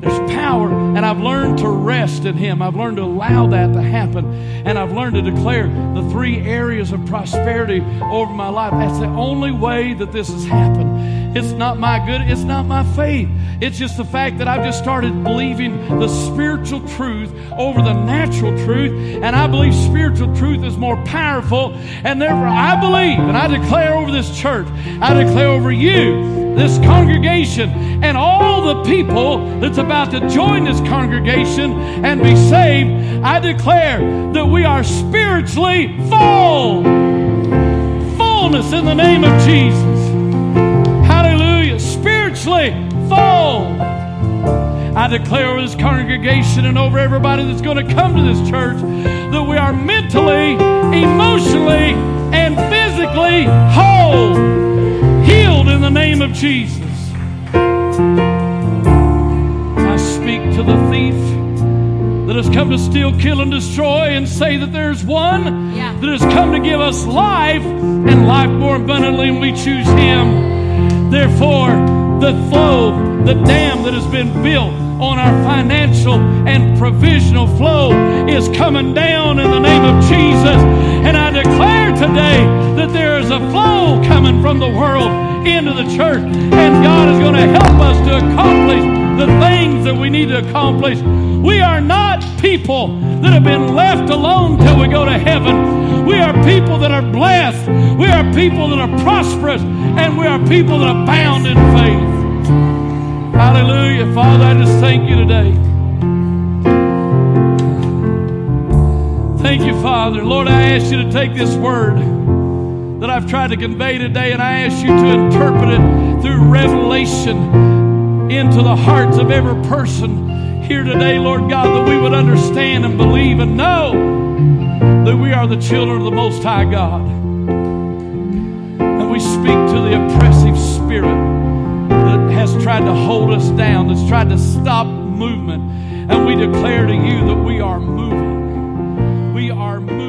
There's power, and I've learned to rest in Him. I've learned to allow that to happen, and I've learned to declare the three areas of prosperity over my life. That's the only way that this has happened It's not my good, it's not my faith. It's just the fact that I've just started believing the spiritual truth over the natural truth, and I believe spiritual truth is more powerful, and therefore I believe, and I declare over this church, I declare over you, this congregation, and all the people that's about to join this congregation and be saved, I declare that we are spiritually full. Fullness in the name of Jesus. Hallelujah. Full. I declare over this congregation and over everybody that's going to come to this church that we are mentally, emotionally, and physically whole, healed in the name of Jesus. I speak to the thief that has come to steal, kill, and destroy, and say that there's one Yeah. that has come to give us life and life more abundantly, and we choose Him. Therefore, the flow, the dam that has been built on our financial and provisional flow is coming down in the name of Jesus. And I declare today that there is a flow coming from the world into the church, and God is going to help us to accomplish the things that we need to accomplish. We are not people that have been left alone till we go to heaven. We are people that are blessed. We are people that are prosperous. And we are people that are bound in faith. Hallelujah. Father, I just thank you today. Thank you, Father. Lord, I ask you to take this word that I've tried to convey today and I ask you to interpret it through revelation into the hearts of every person here today, Lord God, that we would understand and believe and know that we are the children of the Most High God. And we speak to the oppressive spirit has tried to hold us down, that's tried to stop movement. And we declare to you that we are moving. We are moving.